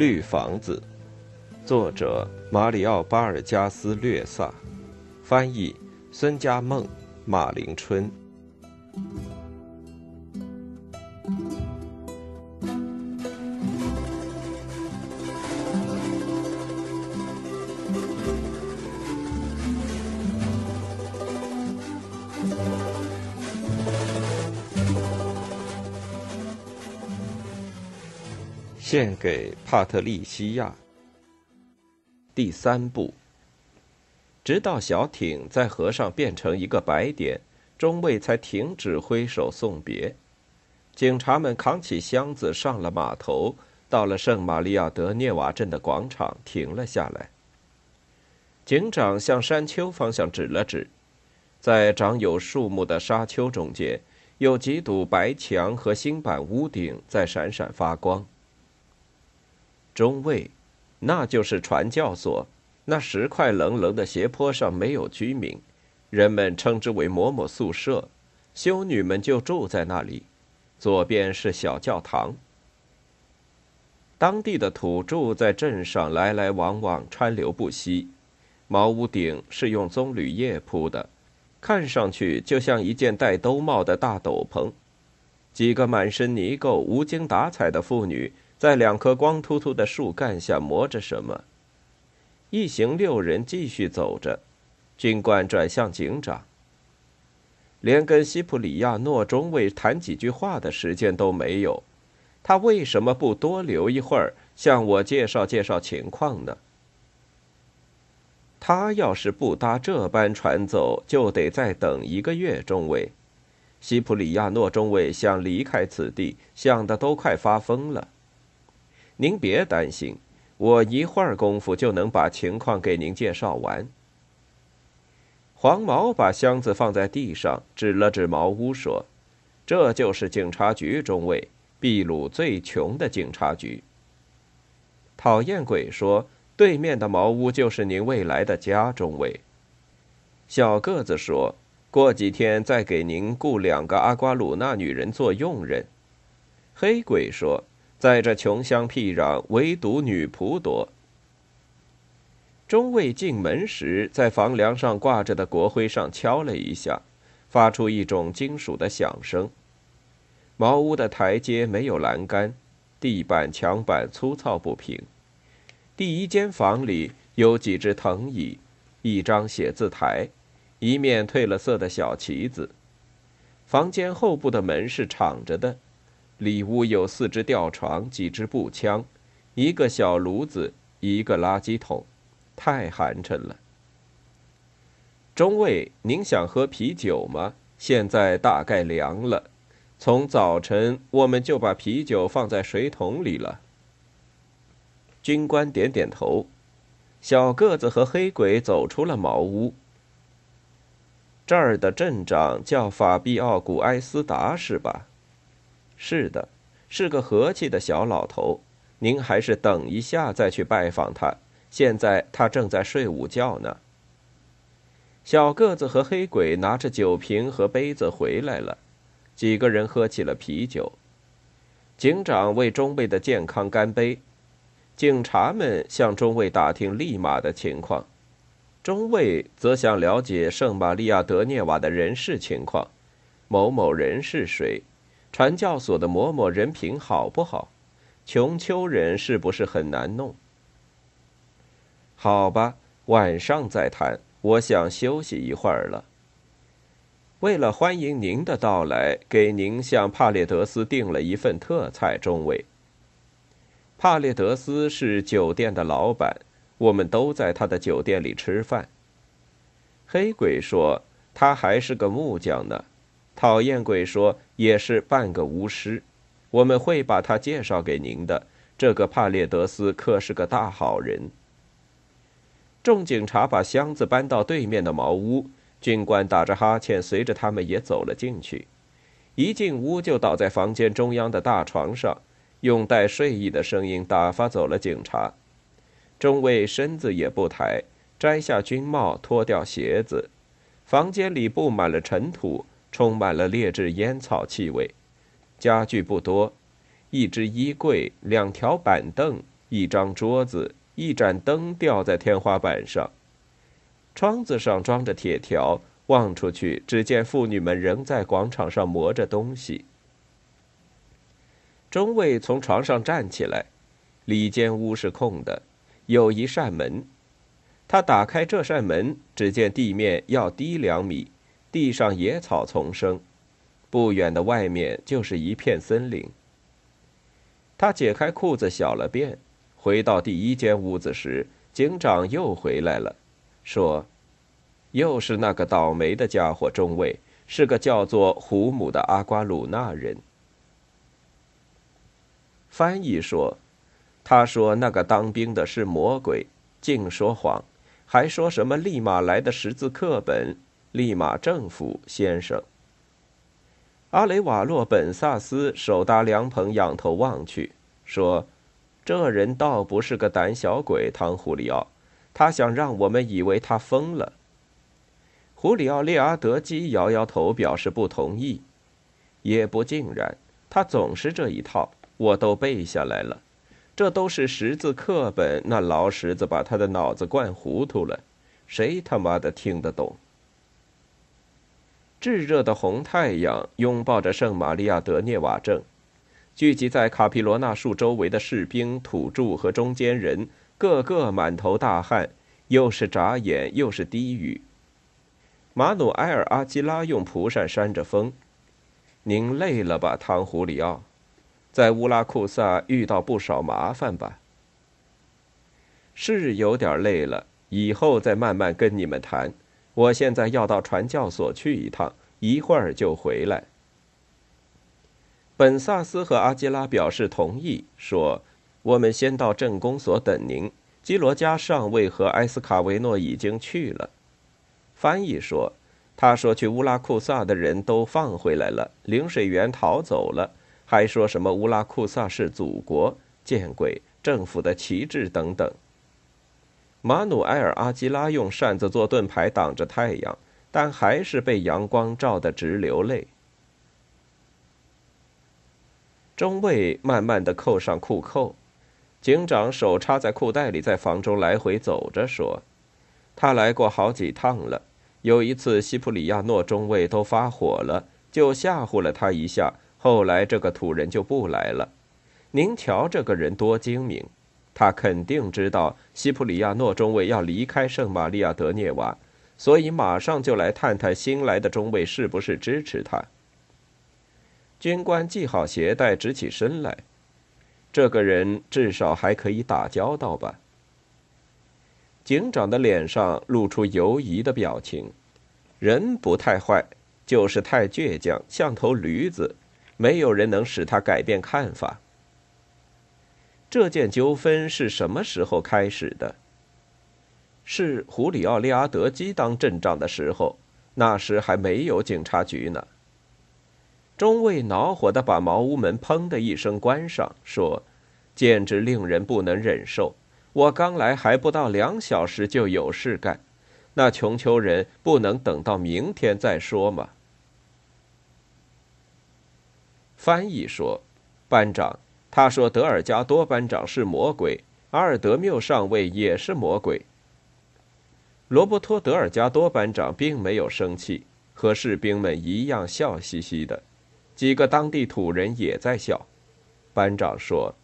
绿房子，作者马里奥·巴尔加斯略萨，翻译孙佳梦、马林春。给帕特利西亚。第三步，直到小艇在河上变成一个白点，中尉才停止挥手送别。警察们扛起箱子上了码头，到了圣玛利亚德涅瓦镇的广场停了下来。警长向山丘方向指了指，在长有树木的沙丘中间，有几堵白墙和新板屋顶在闪闪发光。中尉，那就是传教所。那石块棱棱的斜坡上没有居民，人们称之为某某宿舍，修女们就住在那里。左边是小教堂。当地的土著在镇上来来往往，川流不息。茅屋顶是用棕榈叶铺的，看上去就像一件戴兜帽的大斗篷。几个满身泥垢、无精打采的妇女。在两棵光秃秃的树干下磨着什么？一行六人继续走着，军官转向警长。连跟西普里亚诺中尉谈几句话的时间都没有，他为什么不多留一会儿，向我介绍介绍情况呢？他要是不搭这班船走，就得再等一个月。中尉，西普里亚诺中尉想离开此地，想的都快发疯了。您别担心，我一会儿功夫就能把情况给您介绍完。黄毛把箱子放在地上，指了指茅屋，说：“这就是警察局中尉，秘鲁最穷的警察局。”讨厌鬼说：“对面的茅屋就是您未来的家，中尉。”小个子说：“过几天再给您雇两个阿瓜鲁纳女人做佣人。”黑鬼说。在这穷乡僻壤，唯独女仆多。中尉进门时，在房梁上挂着的国徽上敲了一下，发出一种金属的响声。茅屋的台阶没有栏杆，地板、墙板粗糙不平。第一间房里有几只藤椅，一张写字台，一面褪了色的小旗子。房间后部的门是敞着的。里屋有四只吊床、几支步枪、一个小炉子、一个垃圾桶，太寒碜了。中尉，您想喝啤酒吗？现在大概凉了。从早晨我们就把啤酒放在水桶里了。军官点点头。小个子和黑鬼走出了茅屋。这儿的镇长叫法比奥·古埃斯达，是吧？是的，是个和气的小老头。您还是等一下再去拜访他。现在他正在睡午觉呢。小个子和黑鬼拿着酒瓶和杯子回来了，几个人喝起了啤酒。警长为中尉的健康干杯。警察们向中尉打听利马的情况，中尉则想了解圣玛利亚德涅瓦的人事情况。某某人是谁？传教所的嬷嬷人品好不好？穷丘人是不是很难弄？好吧，晚上再谈。我想休息一会儿了。为了欢迎您的到来，给您向帕列德斯订了一份特菜，中尉。帕列德斯是酒店的老板，我们都在他的酒店里吃饭。黑鬼说，他还是个木匠呢。讨厌鬼说也是半个巫师，我们会把他介绍给您的。这个帕列德斯可是个大好人。众警察把箱子搬到对面的茅屋，军官打着哈欠，随着他们也走了进去。一进屋就倒在房间中央的大床上，用带睡意的声音打发走了警察。中尉身子也不抬，摘下军帽，脱掉鞋子。房间里布满了尘土。充满了劣质烟草气味，家具不多，一只衣柜、两条板凳、一张桌子、一盏灯吊在天花板上，窗子上装着铁条，望出去，只见妇女们仍在广场上磨着东西。中尉从床上站起来，里间屋是空的，有一扇门。他打开这扇门，只见地面要低两米，地上野草丛生，不远的外面就是一片森林。他解开裤子，小了便，回到第一间屋子时，警长又回来了，说：“又是那个倒霉的家伙，中尉是个叫做胡姆的阿瓜鲁纳人。”翻译说：“他说那个当兵的是魔鬼，净说谎，还说什么立马来的识字课本，立马政府先生。”阿雷瓦洛·本萨斯手搭凉棚，仰头望去，说：“这人倒不是个胆小鬼，汤胡里奥，他想让我们以为他疯了。”胡里奥·列阿德基摇摇头，表示不同意。也不尽然，他总是这一套。我都背下来了，这都是识字课本。那老识子把他的脑子灌糊涂了，谁他妈的听得懂？炙热的红太阳拥抱着圣玛利亚德涅瓦镇，聚集在卡皮罗纳树周围的士兵、土著和中间人，个个满头大汗，又是眨眼又是低语。马努埃尔·阿基拉用蒲扇扇着风：“您累了吧，汤胡里奥？”在乌拉库萨遇到不少麻烦吧？是有点累了，以后再慢慢跟你们谈。我现在要到传教所去一趟，一会儿就回来。本萨斯和阿基拉表示同意，说：“我们先到镇公所等您。”基罗加上尉和埃斯卡维诺已经去了。翻译说：“他说去乌拉库萨的人都放回来了，领水员逃走了。”还说什么乌拉库萨是祖国，见鬼！政府的旗帜等等。马努埃尔·阿基拉用扇子做盾牌挡着太阳，但还是被阳光照得直流泪。中尉慢慢的扣上裤扣，警长手插在裤袋里，在房中来回走着说：“他来过好几趟了，有一次西普里亚诺中尉都发火了，就吓唬了他一下。”后来这个土人就不来了。您瞧这个人多精明，他肯定知道西普里亚诺中尉要离开圣玛利亚德涅瓦，所以马上就来探探新来的中尉是不是支持他。军官系好鞋带，直起身来。这个人至少还可以打交道吧？警长的脸上露出犹疑的表情。人不太坏，就是太倔强，像头驴子。没有人能使他改变看法。这件纠纷是什么时候开始的？是胡里奥·利阿德基当镇长的时候，那时还没有警察局呢。中尉恼火的把茅屋门砰的一声关上，说：“简直令人不能忍受！我刚来还不到两小时就有事干，那穷求人不能等到明天再说吗？”翻译说：“班长，他说德尔加多班长是魔鬼，阿尔德缪上尉也是魔鬼。”罗伯托·德尔加多班长并没有生气，和士兵们一样笑嘻嘻的，几个当地土人也在笑。班长说：“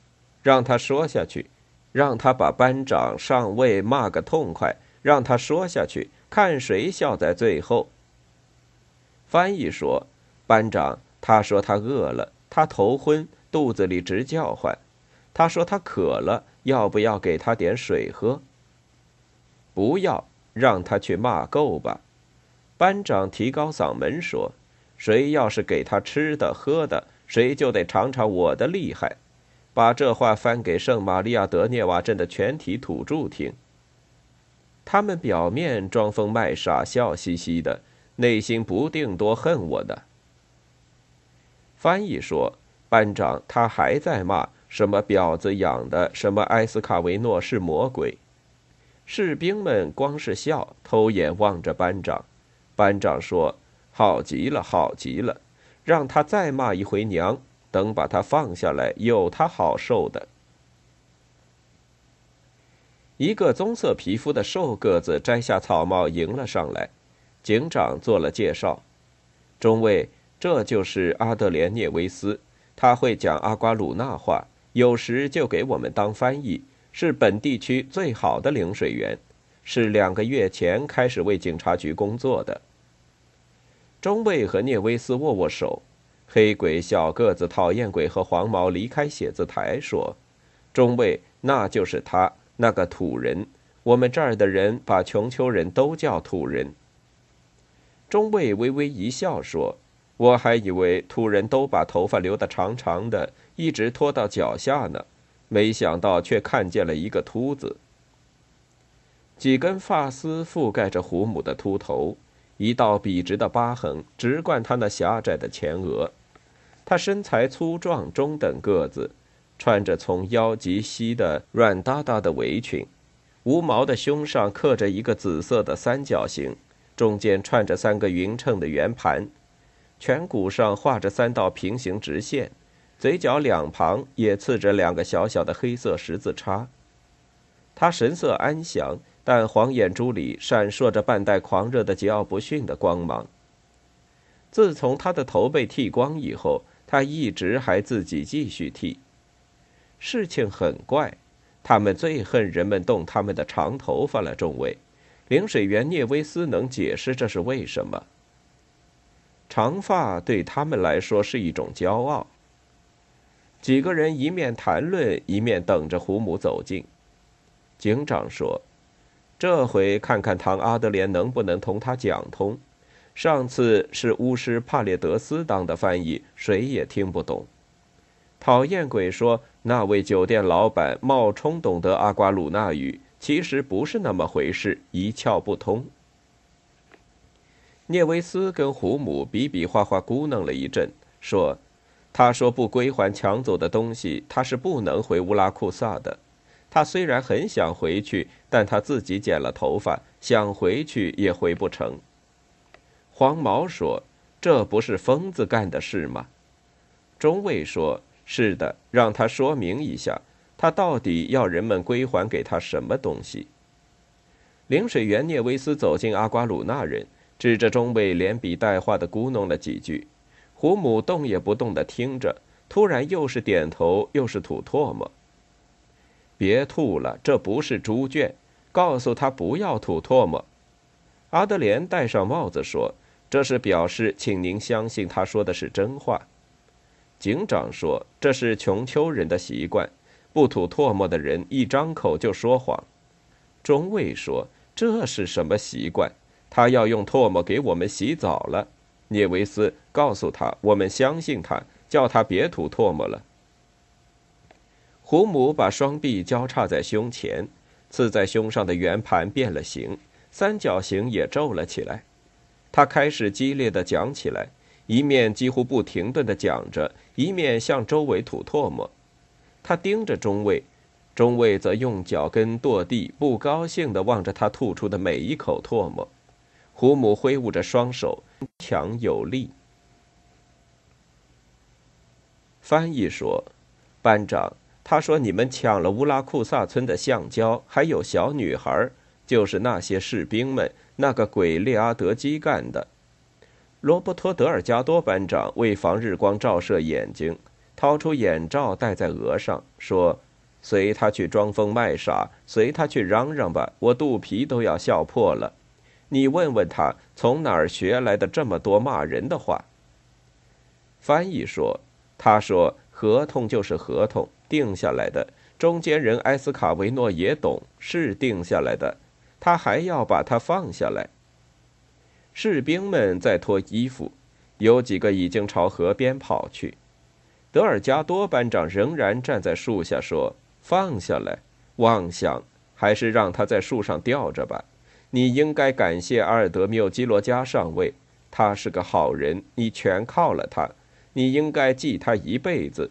让他说下去，让他把班长、上尉骂个痛快，让他说下去，看谁笑在最后。”翻译说：“班长。”他说他饿了，他头昏，肚子里直叫唤。他说他渴了，要不要给他点水喝？不要，让他去骂够吧。班长提高嗓门说：“谁要是给他吃的喝的，谁就得尝尝我的厉害。”把这话翻给圣玛利亚德涅瓦镇的全体土著听。他们表面装疯卖傻，笑嘻嘻的，内心不定多恨我呢。翻译说：“班长，他还在骂什么婊子养的，什么埃斯卡维诺是魔鬼。”士兵们光是笑，偷眼望着班长。班长说：“好极了，好极了，让他再骂一回娘，等把他放下来，有他好受的。”一个棕色皮肤的瘦个子摘下草帽迎了上来，警长做了介绍：“中尉，这就是阿德莲涅维斯，他会讲阿瓜鲁纳话，有时就给我们当翻译，是本地区最好的领水员，是两个月前开始为警察局工作的。”中尉和涅维斯握握手，黑鬼、小个子、讨厌鬼和黄毛离开写字台说：“中尉，那就是他。”那个土人，我们这儿的人把穷丘人都叫土人。中尉微微一笑说：“我还以为土人都把头发留得长长的，一直拖到脚下呢，没想到却看见了一个秃子。几根发丝覆盖着胡母的秃头，一道笔直的疤痕直贯他那狭窄的前额。他身材粗壮，中等个子。”穿着从腰及膝的软哒哒的围裙，无毛的胸上刻着一个紫色的三角形，中间串着三个匀称的圆盘，颧骨上画着三道平行直线，嘴角两旁也刺着两个小小的黑色十字叉。他神色安详，但黄眼珠里闪烁着半带狂热的桀骜不驯的光芒。自从他的头被剃光以后，他一直还自己继续剃。事情很怪，他们最恨人们动他们的长头发了。众位，领水员聂威斯能解释这是为什么？长发对他们来说是一种骄傲。几个人一面谈论，一面等着胡母走近。警长说：“这回看看唐阿德莲能不能同他讲通。上次是巫师帕列德斯当的翻译，谁也听不懂。”讨厌鬼说：“那位酒店老板冒充懂得阿瓜鲁纳语，其实不是那么回事，一窍不通。”聂维斯跟胡母比比划划咕哝了一阵，说：“他说不归还抢走的东西，他是不能回乌拉库萨的。他虽然很想回去，但他自己剪了头发，想回去也回不成。”黄毛说：“这不是疯子干的事吗？”中尉说。是的，让他说明一下，他到底要人们归还给他什么东西？领水员聂维斯走进阿瓜鲁纳人，指着中尉，连笔带画的咕哝了几句。胡母动也不动地听着，突然又是点头又是吐唾沫。别吐了，这不是猪圈。告诉他不要吐唾沫。阿德莲戴上帽子说：“这是表示，请您相信他说的是真话。”警长说：“这是穷丘人的习惯，不吐唾沫的人一张口就说谎。”中尉说：“这是什么习惯？他要用唾沫给我们洗澡了。”聂维斯告诉他：“我们相信他，叫他别吐唾沫了。”胡母把双臂交叉在胸前，刺在胸上的圆盘变了形，三角形也皱了起来。他开始激烈的讲起来。一面几乎不停顿地讲着，一面向周围吐唾沫。他盯着中尉，中尉则用脚跟跺地，不高兴地望着他吐出的每一口唾沫。胡母挥舞着双手，强有力。翻译说：“班长，他说你们抢了乌拉库萨村的橡胶，还有小女孩，就是那些士兵们，那个鬼列阿德基干的。”罗伯托·德尔加多班长为防日光照射眼睛，掏出眼罩戴在额上，说：“随他去装疯卖傻，随他去嚷嚷吧，我肚皮都要笑破了。你问问他，从哪儿学来的这么多骂人的话？”翻译说：“他说合同就是合同，定下来的。中间人埃斯卡维诺也懂，是定下来的，他还要把他放下来。”士兵们在脱衣服，有几个已经朝河边跑去。德尔加多班长仍然站在树下说：“放下来，妄想，还是让他在树上吊着吧。你应该感谢阿尔德缪基罗加上尉，他是个好人，你全靠了他。你应该记他一辈子。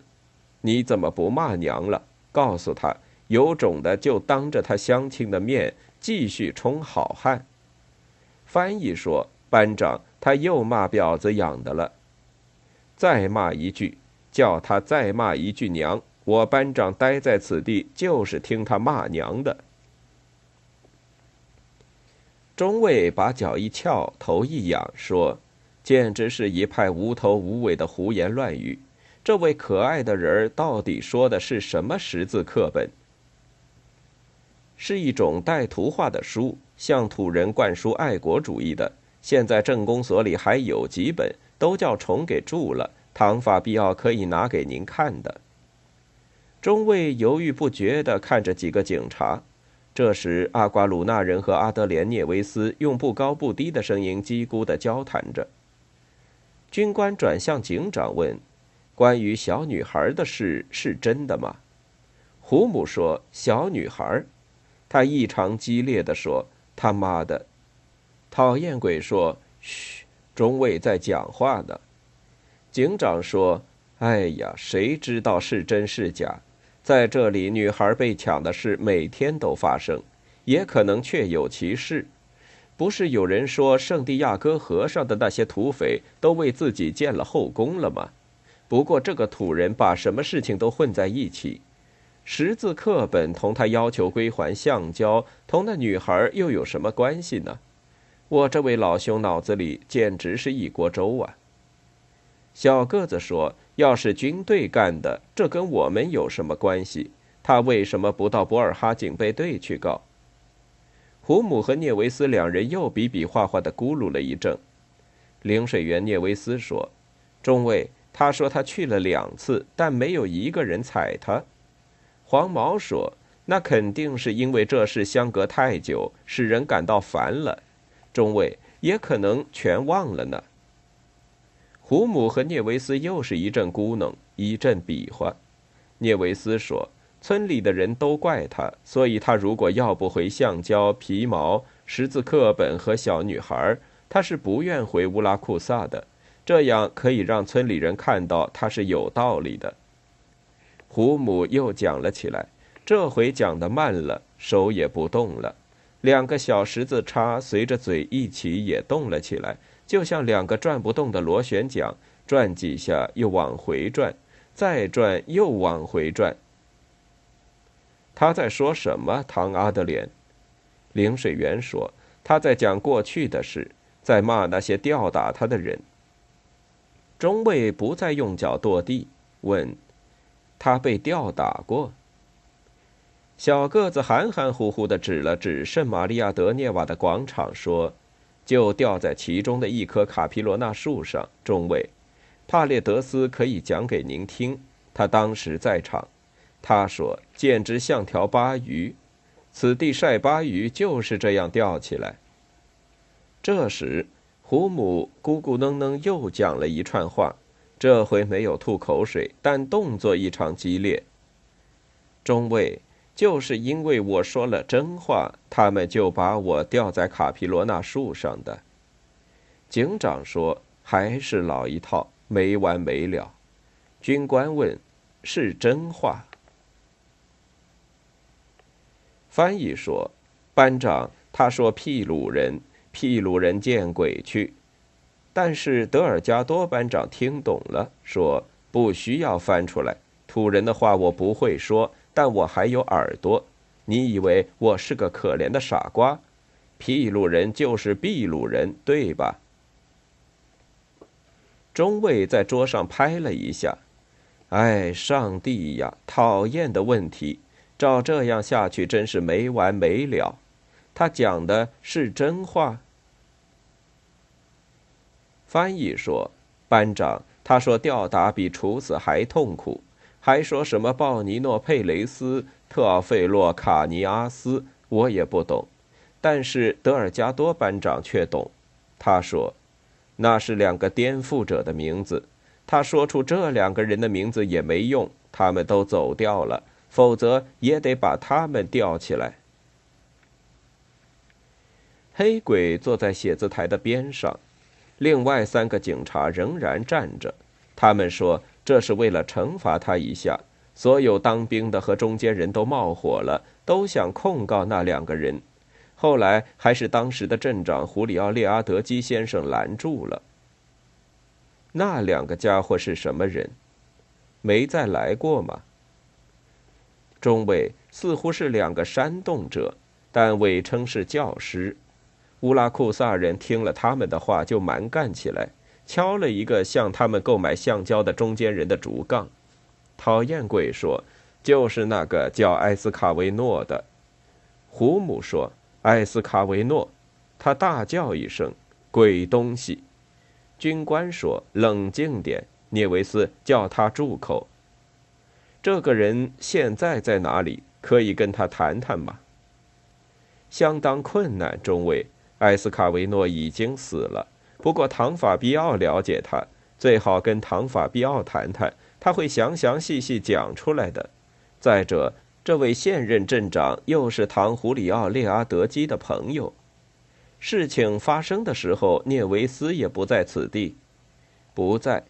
你怎么不骂娘了？告诉他，有种的就当着他乡亲的面继续充好汉。”翻译说。班长，他又骂婊子养的了。再骂一句，叫他再骂一句娘。我班长待在此地，就是听他骂娘的。中尉把脚一翘，头一仰，说：“简直是一派无头无尾的胡言乱语。这位可爱的人儿到底说的是什么识字课本？是一种带图画的书，向土人灌输爱国主义的。现在镇公所里还有几本，都叫虫给蛀了。唐法必要可以拿给您看的。”中尉犹豫不决地看着几个警察。这时，阿瓜鲁纳人和阿德连涅维斯用不高不低的声音叽咕地交谈着。军官转向警长问：“关于小女孩的事是真的吗？”胡姆说：“小女孩。”他异常激烈地说：“他妈的！”讨厌鬼说：“嘘，中尉在讲话呢。”警长说：“哎呀，谁知道是真是假？”在这里，女孩被抢的事每天都发生，也可能确有其事。不是有人说圣地亚哥河上的那些土匪都为自己建了后宫了吗？不过这个土人把什么事情都混在一起，识字课本同他要求归还橡胶，同那女孩又有什么关系呢？我这位老兄脑子里简直是一锅粥啊！小个子说。要是军队干的，这跟我们有什么关系？他为什么不到博尔哈警备队去告？胡姆和聂维斯两人又比比划划的咕噜了一阵。领水员聂维斯说：“中尉，他说他去了两次，但没有一个人踩他。”黄毛说：“那肯定是因为这事相隔太久，使人感到烦了。中尉也可能全忘了呢。”胡姆和聂维斯又是一阵咕哝，一阵比划。聂维斯说：“村里的人都怪他，所以他如果要不回橡胶、皮毛、识字课本和小女孩，他是不愿回乌拉库萨的。这样可以让村里人看到他是有道理的。”胡姆又讲了起来，这回讲得慢了，手也不动了，两个小十字叉随着嘴一起也动了起来。就像两个转不动的螺旋桨，转几下又往回转，再转又往回转。他在说什么？唐阿德莲，领水员说他在讲过去的事，在骂那些吊打他的人。中尉不再用脚跺地，问：“他被吊打过？”小个子含含糊糊的指了指圣玛利亚德涅瓦的广场，说。就吊在其中的一棵卡皮罗纳树上。中尉，帕列德斯可以讲给您听，他当时在场。他说：“简直像条巴鱼，此地晒巴鱼就是这样吊起来。”这时，胡姆咕咕哝哝又讲了一串话，这回没有吐口水，但动作异常激烈。中尉。就是因为我说了真话，他们就把我吊在卡皮罗纳树上的。警长说：“还是老一套，没完没了。”军官问：“是真话？”翻译说：“班长，他说秘鲁人，秘鲁人见鬼去。”但是德尔加多班长听懂了，说：“不需要翻出来，土人的话我不会说。”但我还有耳朵，你以为我是个可怜的傻瓜？秘鲁人就是秘鲁人，对吧？中尉在桌上拍了一下。哎，上帝呀！讨厌的问题，照这样下去真是没完没了。他讲的是真话。翻译说：“班长，他说吊打比处死还痛苦。”还说什么鲍尼诺·佩雷斯、特奥费洛·卡尼阿斯，我也不懂，但是德尔加多班长却懂。他说，那是两个颠覆者的名字。他说出这两个人的名字也没用，他们都走掉了，否则也得把他们吊起来。黑鬼坐在写字台的边上，另外三个警察仍然站着。他们说。这是为了惩罚他一下，所有当兵的和中间人都冒火了，都想控告那两个人。后来还是当时的镇长胡里奥·列阿德基先生拦住了。那两个家伙是什么人？没再来过吗？中尉似乎是两个煽动者，但伪称是教师。乌拉库萨人听了他们的话，就蛮干起来，敲了一个向他们购买橡胶的中间人的竹杠。讨厌鬼说：“就是那个叫埃斯卡维诺的。”胡姆说：“埃斯卡维诺。”他大叫一声：“鬼东西！”军官说：“冷静点，涅维斯，叫他住口。”这个人现在在哪里？可以跟他谈谈吗？相当困难，中尉。埃斯卡维诺已经死了。不过唐法比奥了解他，最好跟唐法比奥谈谈，他会详详细细讲出来的。再者，这位现任镇长又是唐胡里奥列阿德基的朋友。事情发生的时候，涅维斯也不在此地，不在。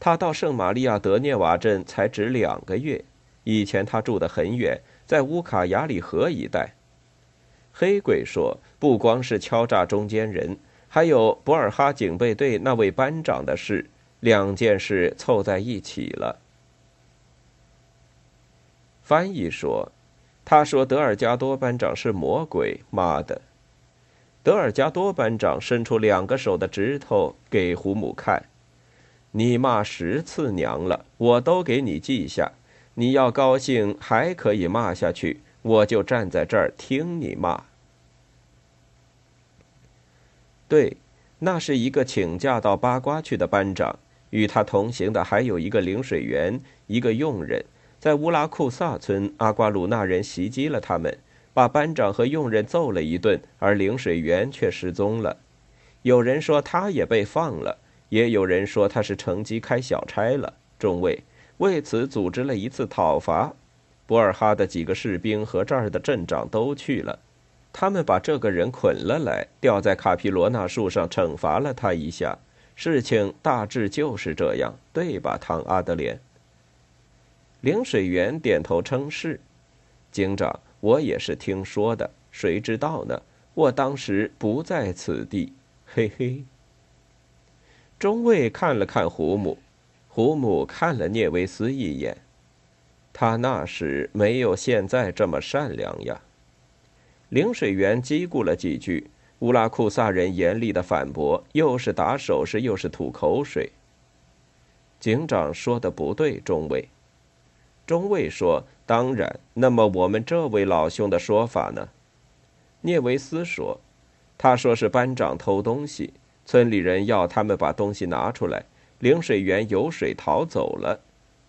他到圣玛利亚德涅瓦镇才只两个月。以前他住得很远，在乌卡亚里河一带。黑鬼说，不光是敲诈中间人，还有博尔哈警备队那位班长的事，两件事凑在一起了。翻译说：“他说德尔加多班长是魔鬼，妈的！”德尔加多班长伸出两个手的指头给胡姆看：“你骂十次娘了，我都给你记下。你要高兴还可以骂下去，我就站在这儿听你骂。”对，那是一个请假到八卦去的班长，与他同行的还有一个领水员，一个佣人。在乌拉库萨村，阿瓜鲁纳人袭击了他们，把班长和佣人揍了一顿，而领水员却失踪了。有人说他也被放了，也有人说他是乘机开小差了。中尉为此组织了一次讨伐，博尔哈的几个士兵和这儿的镇长都去了。他们把这个人捆了来，吊在卡皮罗纳树上，惩罚了他一下。事情大致就是这样，对吧，唐阿德莲？领水员点头称是。警长，我也是听说的，谁知道呢？我当时不在此地。嘿嘿。中尉看了看胡姆，胡姆看了聂维斯一眼。他那时没有现在这么善良呀。领水员叽咕了几句，乌拉库萨人严厉的反驳，又是打手势，又是吐口水。警长说的不对，中尉。中尉说：“当然。”那么我们这位老兄的说法呢？聂维斯说：“他说是班长偷东西，村里人要他们把东西拿出来，领水员游水逃走了。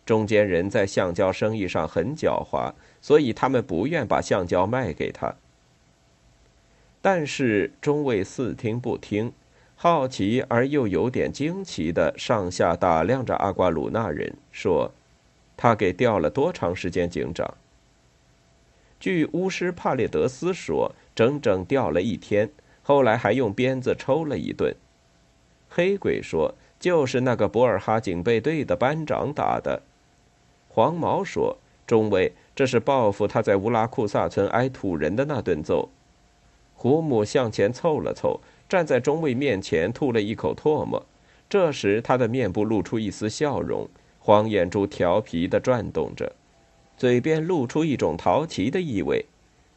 中间人在橡胶生意上很狡猾，所以他们不愿把橡胶卖给他。”但是中尉似听不听，好奇而又有点惊奇的上下打量着阿瓜鲁纳人，说：“他给调了多长时间？”警长。据巫师帕列德斯说，整整吊了一天，后来还用鞭子抽了一顿。黑鬼说：“就是那个博尔哈警备队的班长打的。”黄毛说：“中尉，这是报复他在乌拉库萨村挨土人的那顿揍。”胡母向前凑了凑，站在中尉面前，吐了一口唾沫。这时，他的面部露出一丝笑容，黄眼珠调皮地转动着，嘴边露出一种淘气的意味。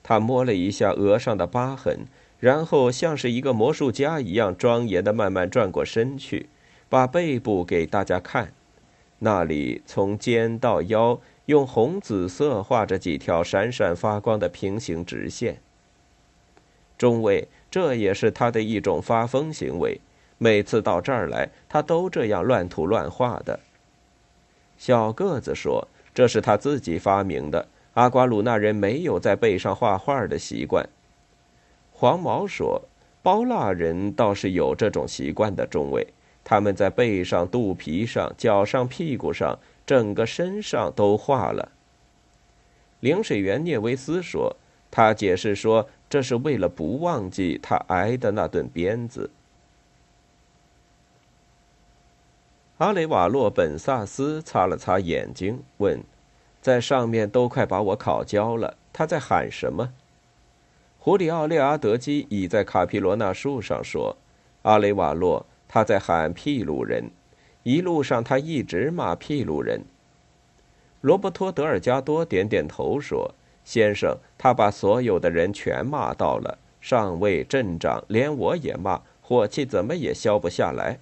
他摸了一下额上的疤痕，然后像是一个魔术家一样庄严地慢慢转过身去，把背部给大家看。那里从肩到腰，用红紫色画着几条闪闪发光的平行直线。中尉，这也是他的一种发疯行为。每次到这儿来，他都这样乱涂乱画的。小个子说：“这是他自己发明的。阿瓜鲁纳人没有在背上画画的习惯。”黄毛说：“包腊人倒是有这种习惯的。”中尉，他们在背上、肚皮上、脚上、屁股上，整个身上都画了。领水员聂维斯说：“他解释说。”这是为了不忘记他挨的那顿鞭子。阿雷瓦洛·本萨斯擦了擦眼睛，问：“在上面都快把我烤焦了，他在喊什么？”胡里奥·列阿德基倚在卡皮罗纳树上说：“阿雷瓦洛，他在喊屁鲁人。一路上他一直骂屁鲁人。”罗伯托·德尔加多点点头说。先生，他把所有的人全骂到了，上尉、镇长，连我也骂，火气怎么也消不下来。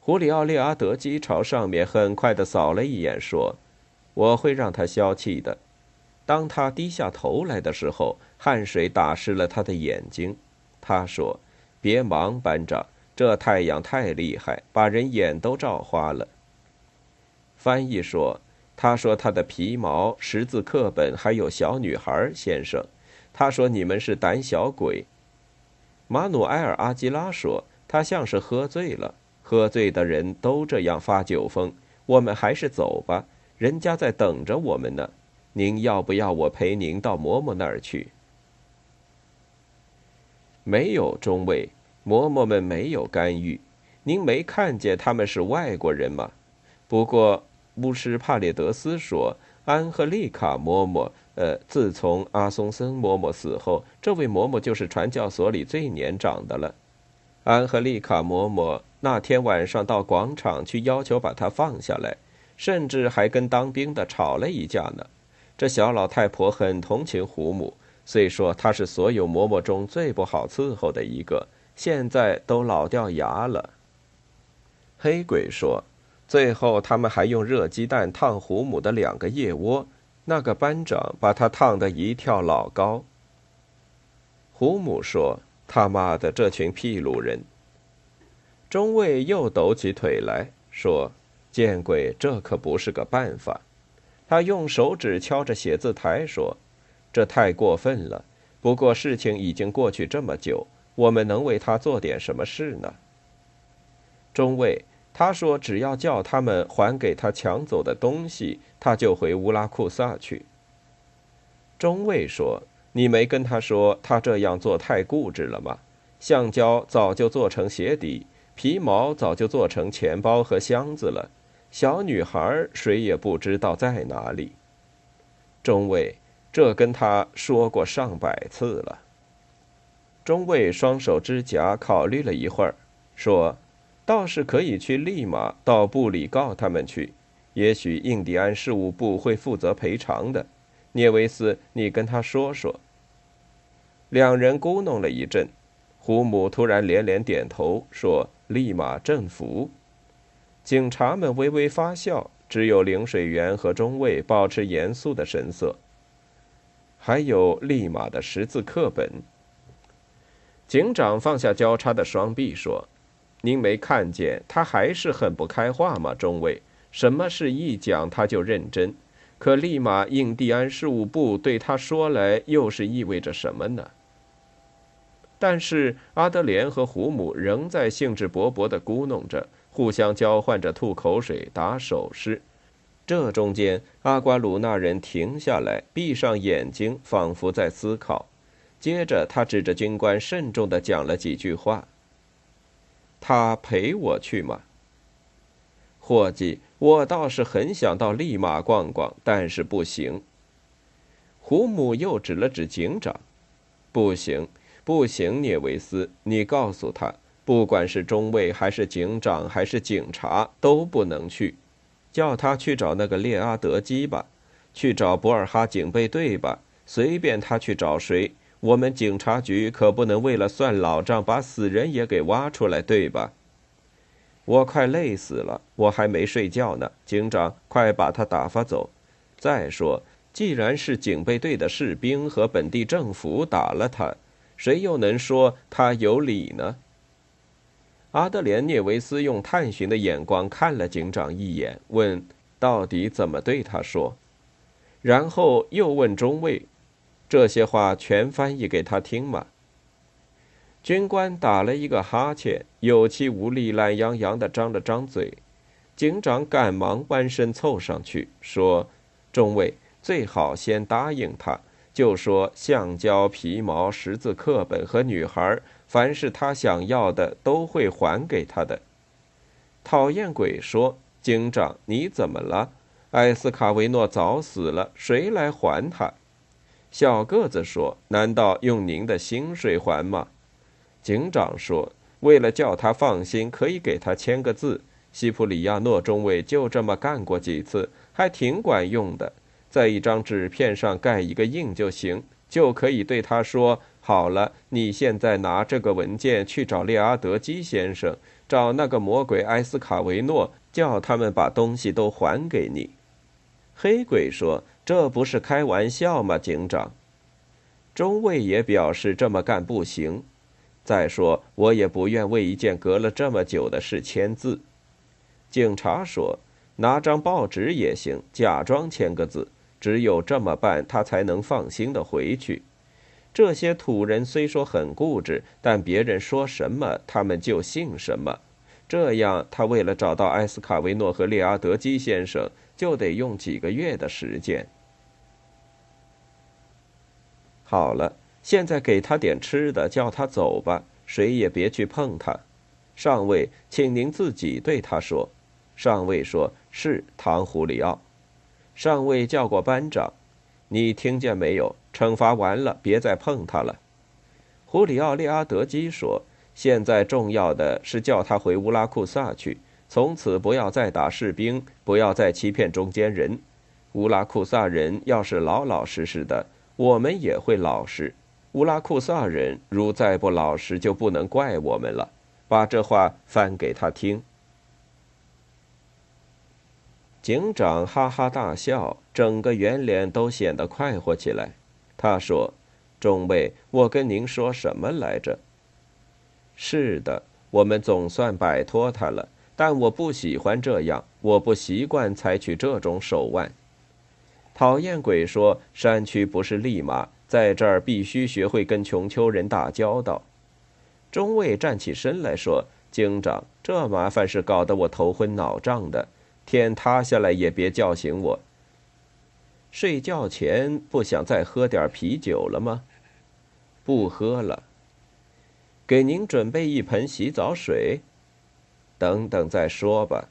胡里奥·列阿德基朝上面很快地扫了一眼，说：“我会让他消气的。”当他低下头来的时候，汗水打湿了他的眼睛。他说：“别忙，班长，这太阳太厉害，把人眼都照花了。”翻译说：“他说他的皮毛、识字课本还有小女孩，先生。”他说：“你们是胆小鬼。”马努埃尔·阿基拉说：“他像是喝醉了，喝醉的人都这样发酒疯。我们还是走吧，人家在等着我们呢。您要不要我陪您到嬷嬷那儿去？”没有中尉，嬷嬷们没有干预。您没看见他们是外国人吗？不过巫师帕列德斯说：“安赫丽卡嬷嬷。”呃，自从阿松森嬷嬷死后，这位嬷嬷就是传教所里最年长的了。安赫丽卡嬷嬷那天晚上到广场去要求把她放下来，甚至还跟当兵的吵了一架呢。这小老太婆很同情胡母，虽说她是所有嬷嬷中最不好伺候的一个，现在都老掉牙了。黑鬼说，最后他们还用热鸡蛋烫胡母的两个腋窝。那个班长把他烫得一跳老高。胡母说：“他妈的，这群屁路人！”中尉又抖起腿来说：“见鬼，这可不是个办法。”他用手指敲着写字台说：“这太过分了。不过事情已经过去这么久，我们能为他做点什么事呢？”中尉。他说：“只要叫他们还给他抢走的东西，他就回乌拉库萨去。”中尉说：“你没跟他说他这样做太固执了吗？橡胶早就做成鞋底，皮毛早就做成钱包和箱子了。小女孩谁也不知道在哪里。”中尉这跟他说过上百次了。中尉双手支夹，考虑了一会儿，说。倒是可以去利马到部里告他们去，也许印第安事务部会负责赔偿的。聂维斯，你跟他说说。两人咕哝了一阵，胡母突然连连点头说：“利马政府。”警察们微微发笑，只有领水员和中尉保持严肃的神色。还有利马的识字课本。警长放下交叉的双臂说。您没看见他还是很不开化吗，中尉？什么事一讲他就认真，可立马印第安事务部对他说来，又是意味着什么呢？但是阿德莲和胡姆仍在兴致勃勃地咕哝着，互相交换着吐口水、打手势。这中间，阿瓜鲁纳人停下来，闭上眼睛，仿佛在思考。接着，他指着军官，慎重地讲了几句话。他陪我去吗？伙计，我倒是很想到利马逛逛，但是不行。胡姆又指了指警长：“不行，不行，聂维斯，你告诉他，不管是中尉还是警长还是警察，都不能去。叫他去找那个列阿德基吧，去找博尔哈警备队吧，随便他去找谁。”我们警察局可不能为了算老账，把死人也给挖出来，对吧？我快累死了，我还没睡觉呢。警长，快把他打发走。再说，既然是警备队的士兵和本地政府打了他，谁又能说他有理呢？阿德莲涅维斯用探寻的眼光看了警长一眼，问：“到底怎么对他说？”然后又问中尉。这些话全翻译给他听吗？军官打了一个哈欠，有气无力、懒洋洋地张了张嘴。警长赶忙弯身凑上去说：“中尉，最好先答应他，就说橡胶、皮毛、识字课本和女孩，凡是他想要的，都会还给他的。”讨厌鬼说：“警长，你怎么了？艾斯卡维诺早死了，谁来还他？”小个子说：“难道用您的薪水还吗？”警长说：“为了叫他放心，可以给他签个字。西普里亚诺中尉就这么干过几次，还挺管用的，在一张纸片上盖一个印就行。就可以对他说：“好了，你现在拿这个文件去找列阿德基先生，找那个魔鬼埃斯卡维诺，叫他们把东西都还给你。”黑鬼说：“这不是开玩笑吗，警长？”中尉也表示这么干不行。再说，我也不愿为一件隔了这么久的事签字。警察说：“拿张报纸也行，假装签个字。只有这么办，他才能放心的回去。”这些土人虽说很固执，但别人说什么，他们就信什么。这样，他为了找到埃斯卡维诺和列阿德基先生，就得用几个月的时间。好了，现在给他点吃的，叫他走吧，谁也别去碰他。上尉，请您自己对他说。上尉说：“是，唐胡里奥。”上尉叫过班长：“你听见没有？惩罚完了，别再碰他了。”胡里奥·列阿德基说。现在重要的是叫他回乌拉库萨去，从此不要再打士兵，不要再欺骗中间人。乌拉库萨人要是老老实实的，我们也会老实。乌拉库萨人如再不老实，就不能怪我们了。把这话翻给他听。警长哈哈大笑，整个圆脸都显得快活起来。他说：“中尉，我跟您说什么来着？”是的，我们总算摆脱他了，但我不喜欢这样，我不习惯采取这种手腕。讨厌鬼说：“山区不是利马，在这儿必须学会跟穷丘人打交道。”中尉站起身来说：“警长，这麻烦事搞得我头昏脑胀的，天塌下来也别叫醒我。睡觉前不想再喝点啤酒了吗？不喝了。”给您准备一盆洗澡水，等等再说吧。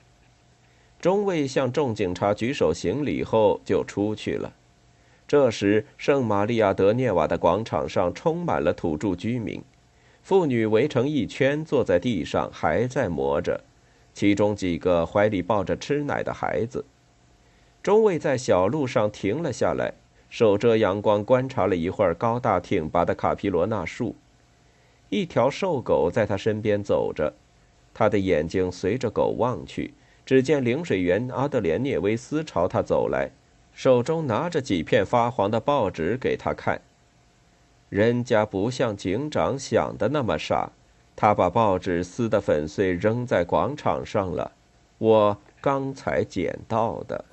中尉向众警察举手行礼后就出去了。这时，圣玛利亚德涅瓦的广场上充满了土著居民，妇女围成一圈坐在地上，还在磨着，其中几个怀里抱着吃奶的孩子。中尉在小路上停了下来，手遮阳光观察了一会儿高大挺拔的卡皮罗纳树。一条瘦狗在他身边走着，他的眼睛随着狗望去，只见领水员阿德连涅维斯朝他走来，手中拿着几片发黄的报纸给他看。人家不像警长想的那么傻，他把报纸撕得粉碎，扔在广场上了。我刚才捡到的。